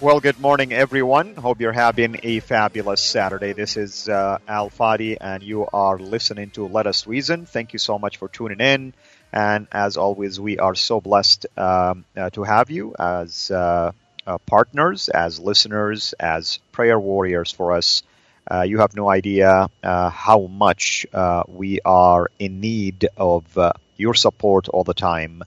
Well, good morning, everyone. Hope you're having a fabulous Saturday. This is uh, Al Fadi, and you are listening to Let Us Reason. Thank you so much for tuning in. And as always, we are so blessed um, uh, to have you as uh, uh partners, as listeners, as prayer warriors for us. Uh, you have no idea uh, how much we are in need of your support all the time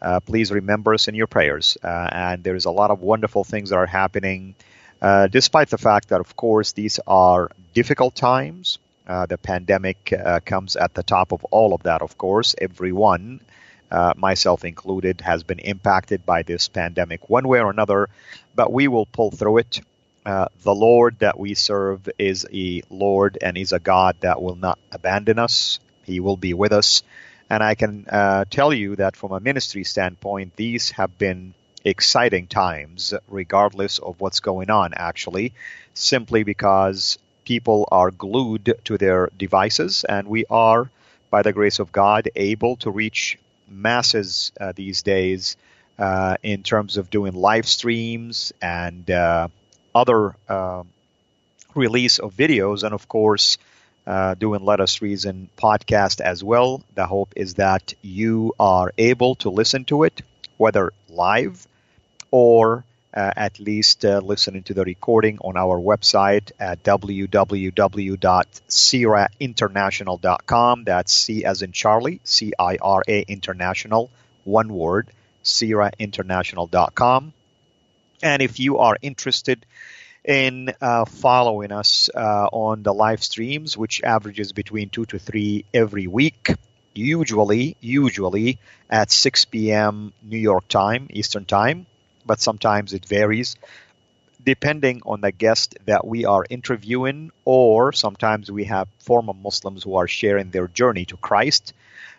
uh, please remember us in your prayers. Uh, and there's a lot of wonderful things that are happening, uh, despite the fact that, of course, these are difficult times. Uh, the pandemic uh, comes at the top of all of that, of course. Everyone, uh, myself included, has been impacted by this pandemic one way or another, but we will pull through it. the Lord that we serve is a Lord and is a God that will not abandon us. He will be with us. And I can uh, tell you that from a ministry standpoint, these have been exciting times, regardless of what's going on, actually, simply because people are glued to their devices, and we are, by the grace of God, able to reach masses uh, these days uh, in terms of doing live streams and uh, other um, release of videos, and of course, uh, doing Let Us Reason podcast as well. The hope is that you are able to listen to it, whether live or uh, at least uh, listening to the recording on our website at www.cirainternational.com. That's C as in Charlie, C I R A International, one word, cirainternational.com. And if you are interested in uh, following us uh, on the live streams, which averages between two to three every week. Usually, usually at 6 p.m. New York time, Eastern time, but sometimes it varies depending on the guest that we are interviewing, or sometimes we have former Muslims who are sharing their journey to Christ.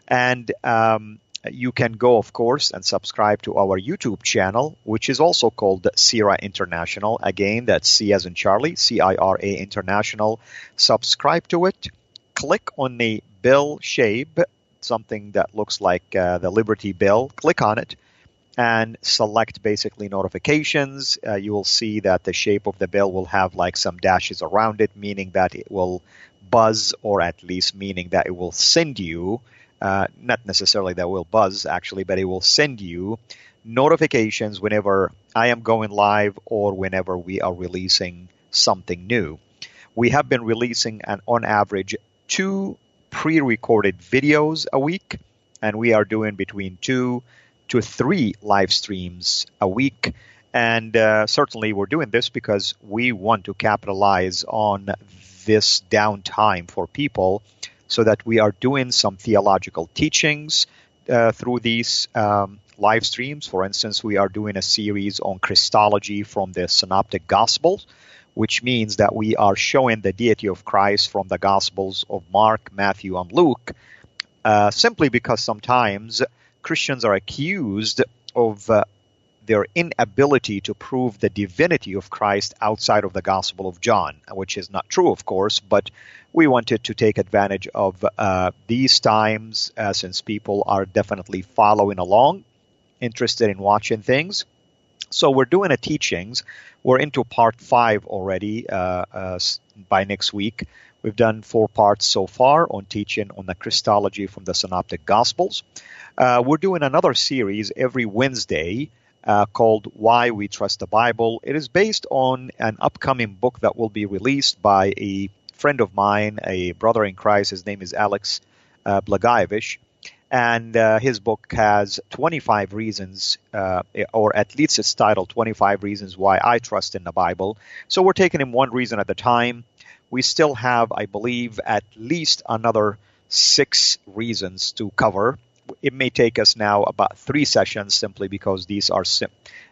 And um, you can go, of course, and subscribe to our YouTube channel, which is also called CIRA International. Again, that's C as in Charlie, C I R A International. Subscribe to it. Click on the bell shape, something that looks like uh, the Liberty Bell. Click on it and select basically notifications. Uh, you will see that the shape of the bell will have like some dashes around it, meaning that it will buzz, or at least meaning that it will send you uh, not necessarily that will buzz actually, but it will send you notifications whenever I am going live or whenever we are releasing something new. We have been releasing an on average two pre-recorded videos a week, and we are doing between two to three live streams a week. And uh, certainly, we're doing this because we want to capitalize on this downtime for people so that we are doing some theological teachings uh, through these um, live streams. For instance, we are doing a series on Christology from the Synoptic Gospels, which means that we are showing the deity of Christ from the Gospels of Mark, Matthew, and Luke, uh, simply because sometimes Christians are accused of uh, their inability to prove the divinity of Christ outside of the Gospel of John, which is not true, of course, but we wanted to take advantage of uh, these times uh, since people are definitely following along, interested in watching things. So we're doing a teachings. We're into part five already uh, uh by next week. We've done four parts so far on teaching on the Christology from the Synoptic Gospels. Uh, we're doing another series every Wednesday uh, called Why We Trust the Bible. It is based on an upcoming book that will be released by a friend of mine, a brother in Christ. His name is Alex uh. And uh, his book has 25 reasons, uh, or at least it's titled 25 Reasons Why I Trust in the Bible. So we're taking him one reason at a time. We still have, I believe, at least another six reasons to cover. It may take us now about three sessions simply because these are,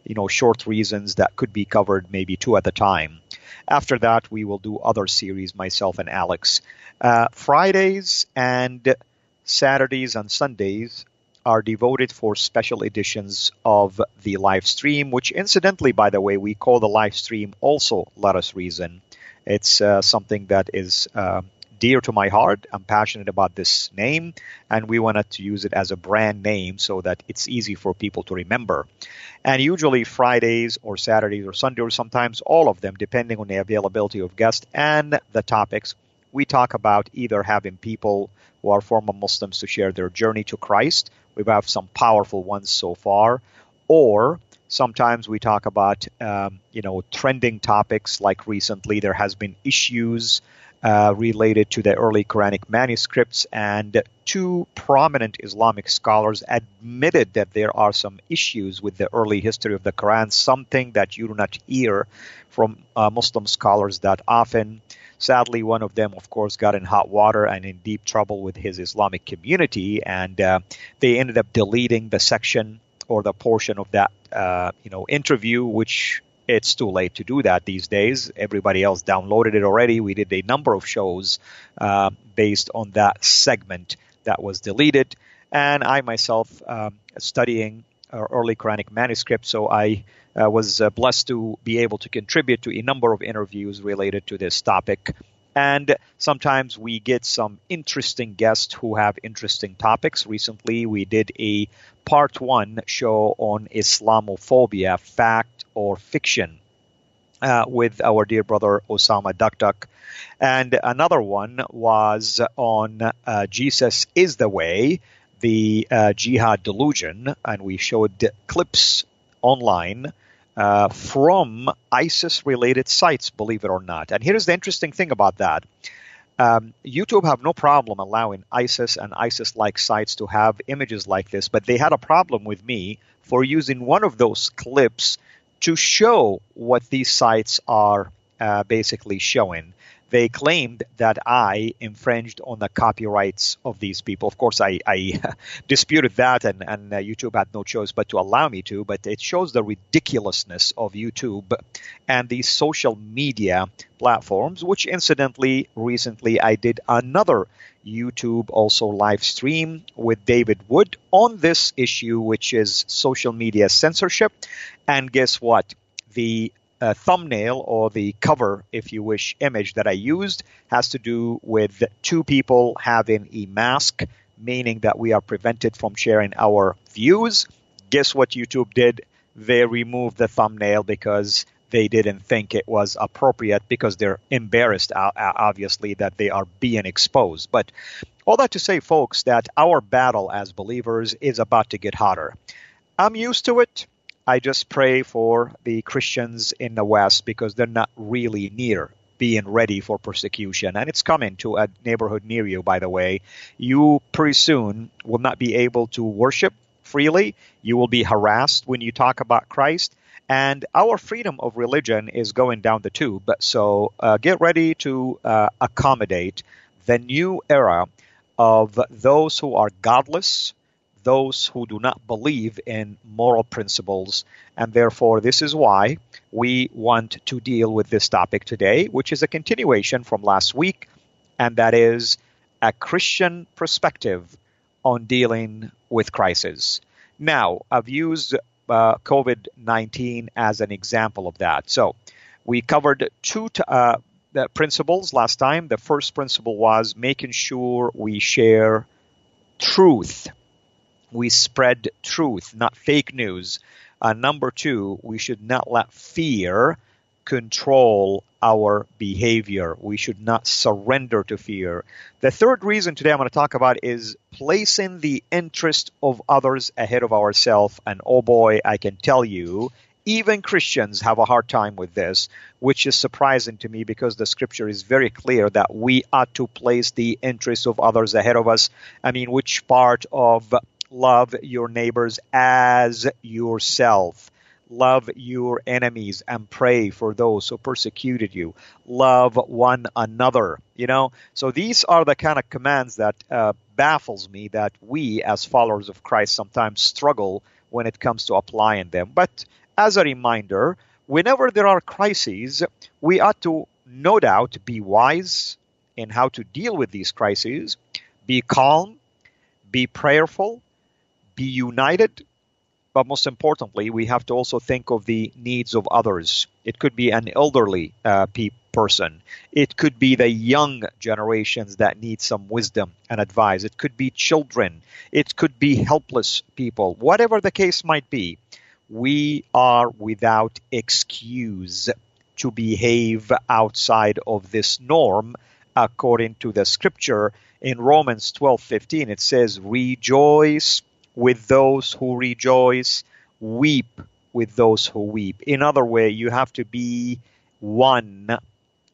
you know, short reasons that could be covered maybe two at a time. After that, we will do other series, myself and Alex. Uh, Fridays and Saturdays and Sundays are devoted for special editions of the live stream, which incidentally, by the way, we call the live stream also Let Us Reason. It's uh, something that is uh, dear to my heart. I'm passionate about this name, and we wanted to use it as a brand name so that it's easy for people to remember. And usually Fridays or Saturdays or Sunday or sometimes all of them, depending on the availability of guests and the topics, we talk about either having people who are former Muslims to share their journey to Christ. We have some powerful ones so far, or sometimes we talk about um, you know trending topics like recently there has been issues uh, related to the early Quranic manuscripts, and two prominent Islamic scholars admitted that there are some issues with the early history of the Quran, something that you do not hear from uh, Muslim scholars that often. Sadly, one of them, of course, got in hot water and in deep trouble with his Islamic community, and uh, they ended up deleting the section or the portion of that, uh, you know, interview, which it's too late to do that these days. Everybody else downloaded it already. We did a number of shows uh, based on that segment that was deleted, and I myself um, studying uh, early Quranic manuscripts, so I uh, was uh, blessed to be able to contribute to a number of interviews related to this topic. And sometimes we get some interesting guests who have interesting topics. Recently, we did a part one show on Islamophobia, fact or fiction, uh, with our dear brother Osama Dakdak. And another one was on uh, Jesus is the way, the uh, jihad delusion, and we showed clips online uh, from ISIS related sites, believe it or not. And here's the interesting thing about that. Um, YouTube have no problem allowing ISIS and ISIS like sites to have images like this, but they had a problem with me for using one of those clips to show what these sites are uh, basically showing they claimed that I infringed on the copyrights of these people. Of course, I, I disputed that, and, and uh, YouTube had no choice but to allow me to. But it shows the ridiculousness of YouTube and these social media platforms, which incidentally, recently I did another YouTube also live stream with David Wood on this issue, which is social media censorship. And guess what? The uh, thumbnail or the cover, if you wish, image that I used has to do with two people having a mask, meaning that we are prevented from sharing our views. Guess what YouTube did? They removed the thumbnail because they didn't think it was appropriate because they're embarrassed, obviously, that they are being exposed. But all that to say, folks, that our battle as believers is about to get hotter. I'm used to it. I just pray for the Christians in the West because they're not really near being ready for persecution. And it's coming to a neighborhood near you, by the way. You pretty soon will not be able to worship freely. You will be harassed when you talk about Christ. And our freedom of religion is going down the tube. So uh, get ready to uh, accommodate the new era of those who are godless, those who do not believe in moral principles. And therefore, this is why we want to deal with this topic today, which is a continuation from last week, and that is a Christian perspective on dealing with crisis. Now, I've used uh, COVID 19 as an example of that. So, we covered two t- uh, principles last time. The first principle was making sure we share truth we spread truth, not fake news. Uh, number two, we should not let fear control our behavior. We should not surrender to fear. The third reason today I'm going to talk about is placing the interest of others ahead of ourselves. And oh boy, I can tell you, even Christians have a hard time with this, which is surprising to me because the scripture is very clear that we ought to place the interests of others ahead of us. I mean, which part of love your neighbors as yourself? Love your enemies and pray for those who persecuted you. Love one another. You know, so these are the kind of commands that uh, baffles me that we as followers of Christ sometimes struggle when it comes to applying them. But as a reminder, whenever there are crises, we ought to no doubt be wise in how to deal with these crises, be calm, be prayerful, be united, but most importantly, we have to also think of the needs of others. It could be an elderly uh, pe- person. It could be the young generations that need some wisdom and advice. It could be children. It could be helpless people. Whatever the case might be, we are without excuse to behave outside of this norm according to the scripture in Romans 12:15 it says rejoice with those who rejoice, weep with those who weep. In other way, you have to be one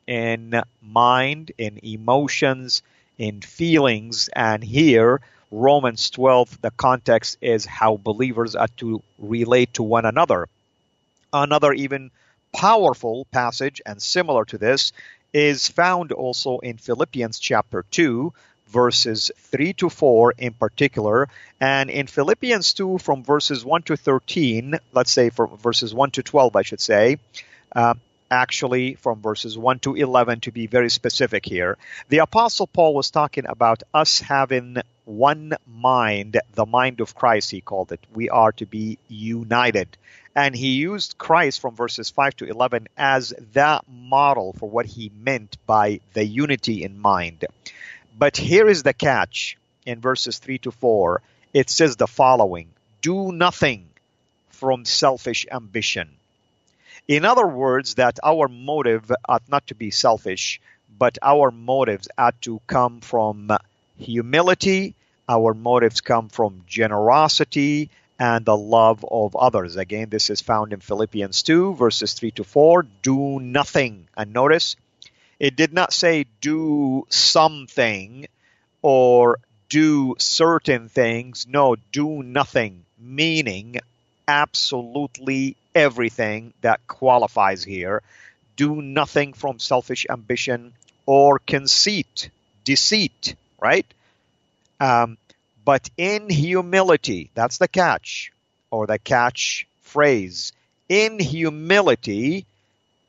in mind, in emotions, in feelings, and here Romans 12, the context is how believers are to relate to one another. Another even powerful passage and similar to this is found also in Philippians chapter 2, verses 3 to 4 in particular. And in Philippians 2, from verses 1 to 13, let's say from verses 1 to 12, I should say, uh, actually from verses 1 to 11 to be very specific here, the Apostle Paul was talking about us having one mind, the mind of Christ, he called it. We are to be united. And he used Christ from verses 5 to 11 as that model for what he meant by the unity in mind. But here is the catch in verses 3 to 4. It says the following Do nothing from selfish ambition. In other words, that our motive ought not to be selfish, but our motives ought to come from humility, our motives come from generosity and the love of others. Again, this is found in Philippians 2, verses 3 to 4. Do nothing. And notice, it did not say do something or do certain things. No, do nothing, meaning absolutely everything that qualifies here. Do nothing from selfish ambition or conceit, deceit, right? Um, but in humility, that's the catch, or the catch phrase. In humility,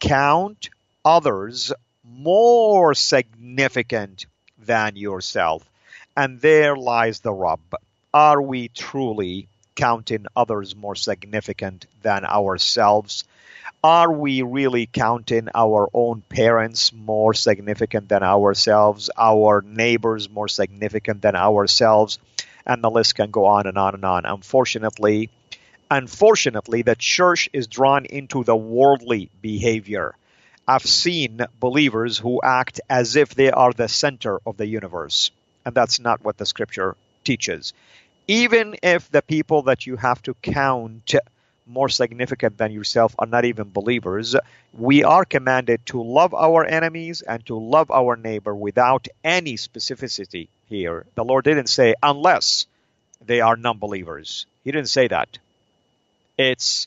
count others more significant than yourself. And there lies the rub. Are we truly counting others more significant than ourselves? Are we really counting our own parents more significant than ourselves, our neighbors more significant than ourselves? And the list can go on and on and on. Unfortunately, unfortunately, the church is drawn into the worldly behavior. I've seen believers who act as if they are the center of the universe. And that's not what the scripture teaches. Even if the people that you have to count more significant than yourself are not even believers, we are commanded to love our enemies and to love our neighbor without any specificity here. The Lord didn't say, unless they are non believers. He didn't say that. It's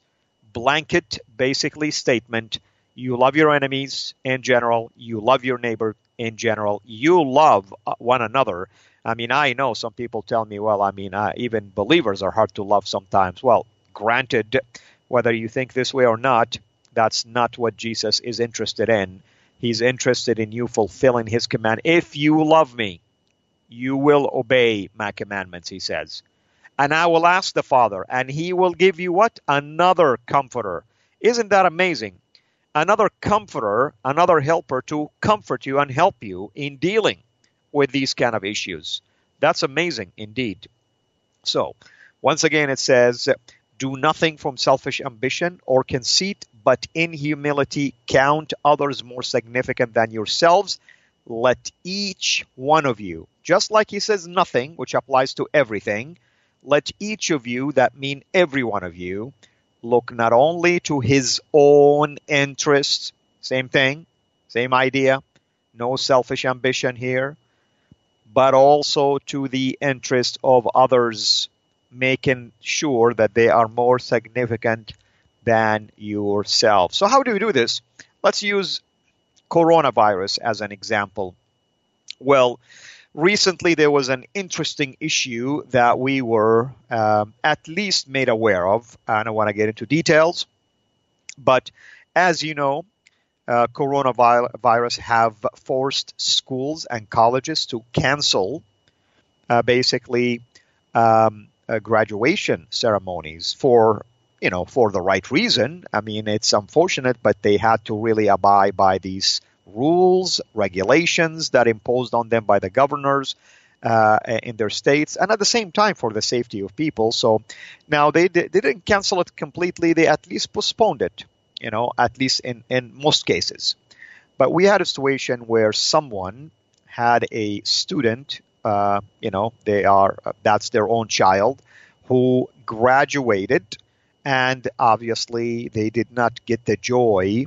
blanket, basically, statement you love your enemies in general. You love your neighbor in general. You love uh, one another. I mean, I know some people tell me, well, I mean, uh, even believers are hard to love sometimes. Well, granted, whether you think this way or not, that's not what Jesus is interested in. He's interested in you fulfilling his command. If you love me, you will obey my commandments, he says. And I will ask the Father, and he will give you what? Another comforter. Isn't that amazing? Another comforter, another helper to comfort you and help you in dealing with these kind of issues. That's amazing indeed. So, once again, it says, Do nothing from selfish ambition or conceit, but in humility count others more significant than yourselves. Let each one of you, just like he says nothing, which applies to everything, let each of you, that mean every one of you, look not only to his own interests, same thing, same idea, no selfish ambition here, but also to the interest of others, making sure that they are more significant than yourself. So, how do we do this? Let's use coronavirus as an example. Well, recently there was an interesting issue that we were um, at least made aware of. I don't want to get into details, but as you know, uh, coronavirus have forced schools and colleges to cancel uh, basically um, uh, graduation ceremonies for you know for the right reason. I mean, it's unfortunate, but they had to really abide by these rules, regulations that imposed on them by the governors. Uh, in their states, and at the same time for the safety of people. So now they, they didn't cancel it completely; they at least postponed it you know, at least in, in most cases. But we had a situation where someone had a student, uh, you know, they are, that's their own child, who graduated, and obviously they did not get the joy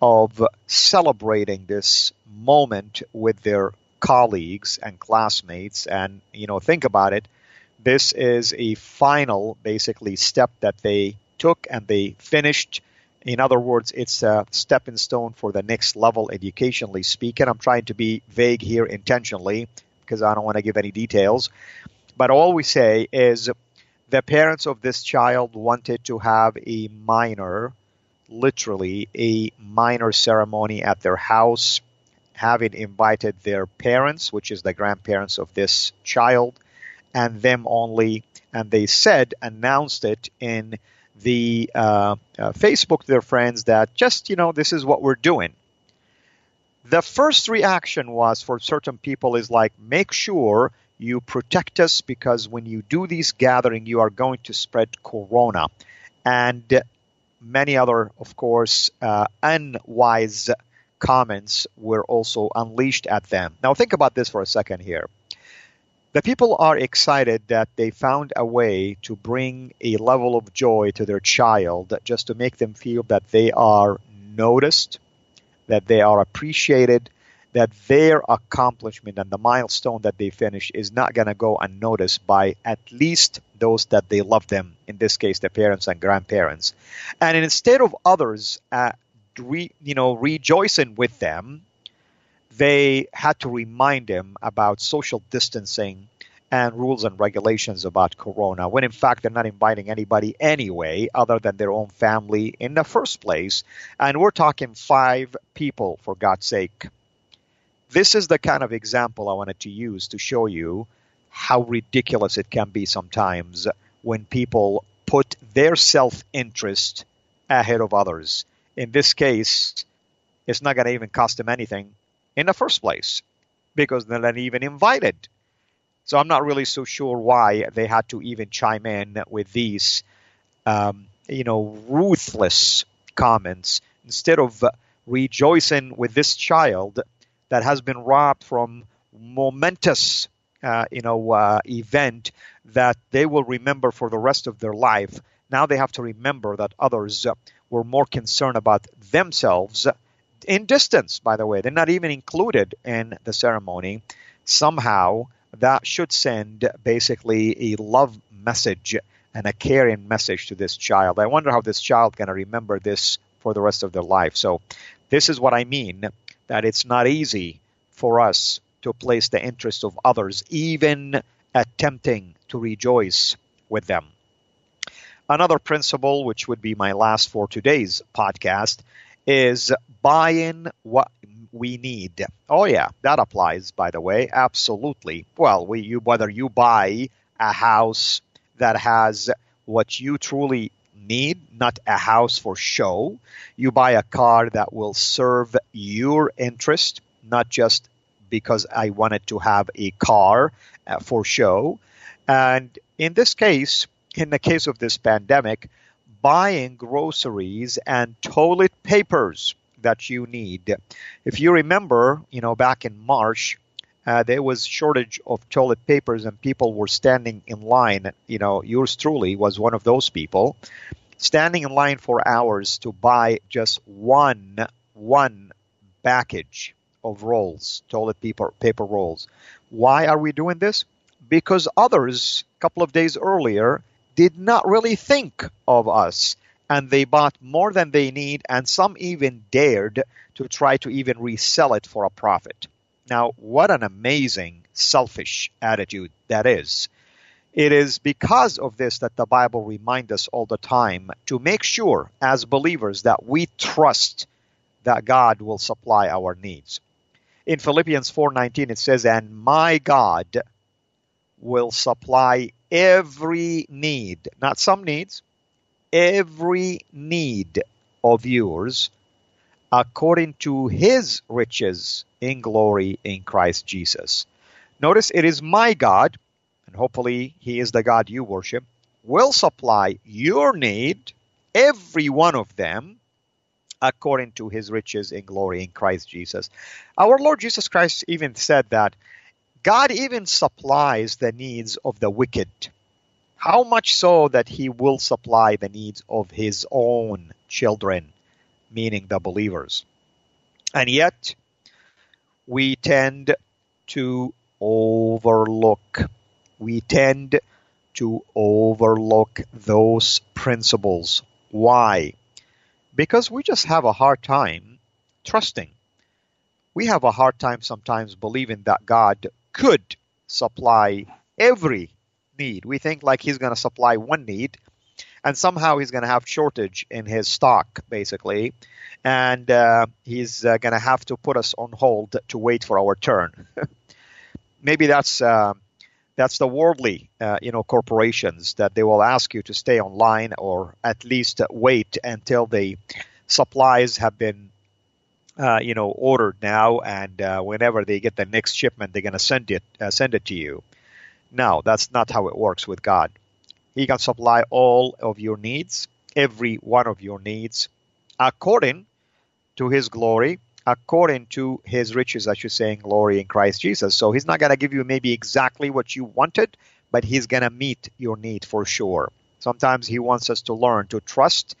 of celebrating this moment with their colleagues and classmates. And, you know, think about it. This is a final, basically, step that they took and they finished in other words, it's a stepping stone for the next level educationally speaking. I'm trying to be vague here intentionally because I don't want to give any details. But all we say is the parents of this child wanted to have a minor, literally a minor ceremony at their house, having invited their parents, which is the grandparents of this child, and them only. And they said, announced it in the uh, uh, Facebook to their friends that just, you know, this is what we're doing. The first reaction was for certain people is like, make sure you protect us because when you do these gathering, you are going to spread corona. And many other, of course, uh, unwise comments were also unleashed at them. Now, think about this for a second here. The people are excited that they found a way to bring a level of joy to their child just to make them feel that they are noticed, that they are appreciated, that their accomplishment and the milestone that they finish is not going to go unnoticed by at least those that they love them, in this case, their parents and grandparents. And instead of others, uh, re, you know, rejoicing with them, they had to remind them about social distancing and rules and regulations about corona when in fact they're not inviting anybody anyway other than their own family in the first place and we're talking five people for god's sake this is the kind of example i wanted to use to show you how ridiculous it can be sometimes when people put their self-interest ahead of others in this case it's not going to even cost them anything in the first place because they're not even invited. So I'm not really so sure why they had to even chime in with these, um, you know, ruthless comments instead of rejoicing with this child that has been robbed from momentous, uh, you know, uh, event that they will remember for the rest of their life. Now they have to remember that others were more concerned about themselves in distance, by the way. They're not even included in the ceremony. Somehow, that should send basically a love message and a caring message to this child. I wonder how this child going to remember this for the rest of their life. So, this is what I mean that it's not easy for us to place the interests of others, even attempting to rejoice with them. Another principle, which would be my last for today's podcast, is buying what we need. Oh yeah, that applies by the way, absolutely. Well, we you whether you buy a house that has what you truly need, not a house for show. You buy a car that will serve your interest, not just because I wanted to have a car uh, for show. And in this case, in the case of this pandemic, buying groceries and toilet papers that you need. If you remember, you know, back in March, uh, there was shortage of toilet papers and people were standing in line. You know, yours truly was one of those people, standing in line for hours to buy just one one package of rolls, toilet paper paper rolls. Why are we doing this? Because others, a couple of days earlier, did not really think of us and they bought more than they need, and some even dared to try to even resell it for a profit. Now, what an amazing selfish attitude that is. It is because of this that the Bible reminds us all the time to make sure, as believers, that we trust that God will supply our needs. In Philippians 4:19 it says, "And my God will supply every need, not some needs, every need of yours according to his riches in glory in Christ Jesus. Notice it is my God, and hopefully he is the God you worship, will supply your need, every one of them, according to his riches in glory in Christ Jesus. Our Lord Jesus Christ even said that God even supplies the needs of the wicked how much so that he will supply the needs of his own children, meaning the believers. And yet, we tend to overlook. We tend to overlook those principles. Why? Because we just have a hard time trusting. We have a hard time sometimes believing that God could supply every need. We think like he's going to supply one need, and somehow he's going to have shortage in his stock, basically, and uh, he's uh, going to have to put us on hold to wait for our turn. Maybe that's uh, that's the worldly, uh, you know, corporations that they will ask you to stay online or at least wait until the supplies have been uh, you know, ordered now, and uh, whenever they get the next shipment, they're going to send it uh, send it to you. No, that's not how it works with God. He can supply all of your needs, every one of your needs, according to His glory, according to His riches, I should say, in glory in Christ Jesus. So He's not going to give you maybe exactly what you wanted, but He's going to meet your need for sure. Sometimes He wants us to learn to trust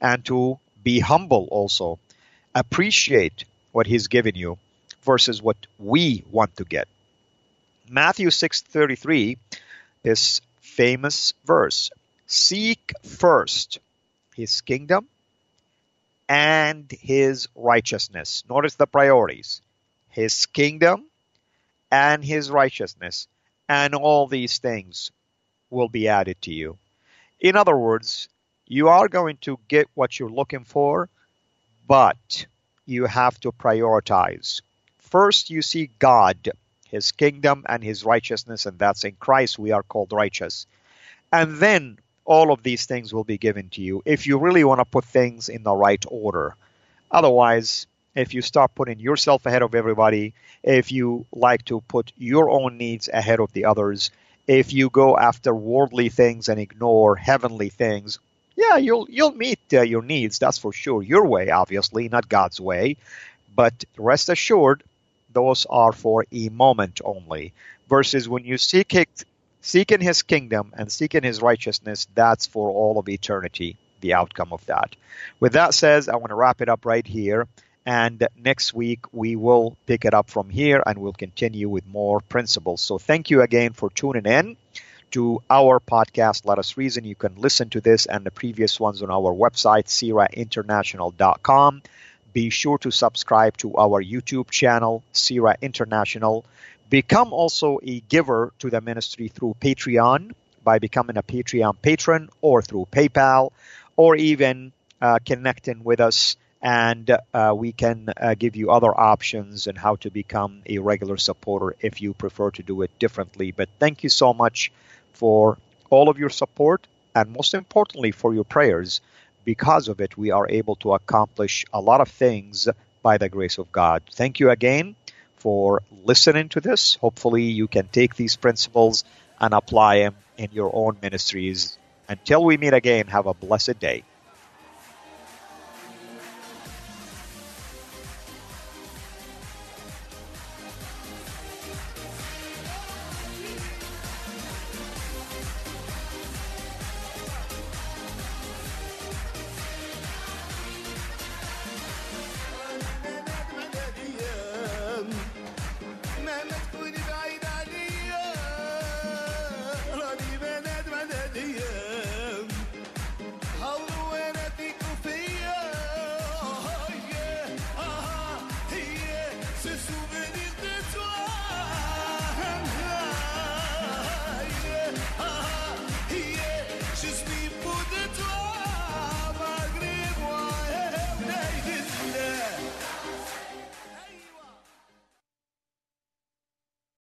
and to be humble also. Appreciate what He's given you versus what we want to get. Matthew 6:33, this famous verse, seek first his kingdom and his righteousness. Notice the priorities. His kingdom and his righteousness, and all these things will be added to you. In other words, you are going to get what you're looking for, but you have to prioritize. First, you see God his kingdom and his righteousness, and that's in Christ we are called righteous. And then all of these things will be given to you if you really want to put things in the right order. Otherwise, if you start putting yourself ahead of everybody, if you like to put your own needs ahead of the others, if you go after worldly things and ignore heavenly things, yeah, you'll you'll meet uh, your needs. That's for sure. Your way, obviously, not God's way. But rest assured, those are for a moment only. Versus when you seek it, seek in his kingdom and seek in his righteousness, that's for all of eternity, the outcome of that. With that says, I want to wrap it up right here. And next week, we will pick it up from here and we'll continue with more principles. So thank you again for tuning in to our podcast, Let Us Reason. You can listen to this and the previous ones on our website, cirainternational.com. Be sure to subscribe to our YouTube channel, CIRA International. Become also a giver to the ministry through Patreon by becoming a Patreon patron or through PayPal or even uh, connecting with us and uh, we can uh, give you other options and how to become a regular supporter if you prefer to do it differently. But thank you so much for all of your support and most importantly for your prayers because of it, we are able to accomplish a lot of things by the grace of God. Thank you again for listening to this. Hopefully, you can take these principles and apply them in your own ministries Until we meet again, have a blessed day.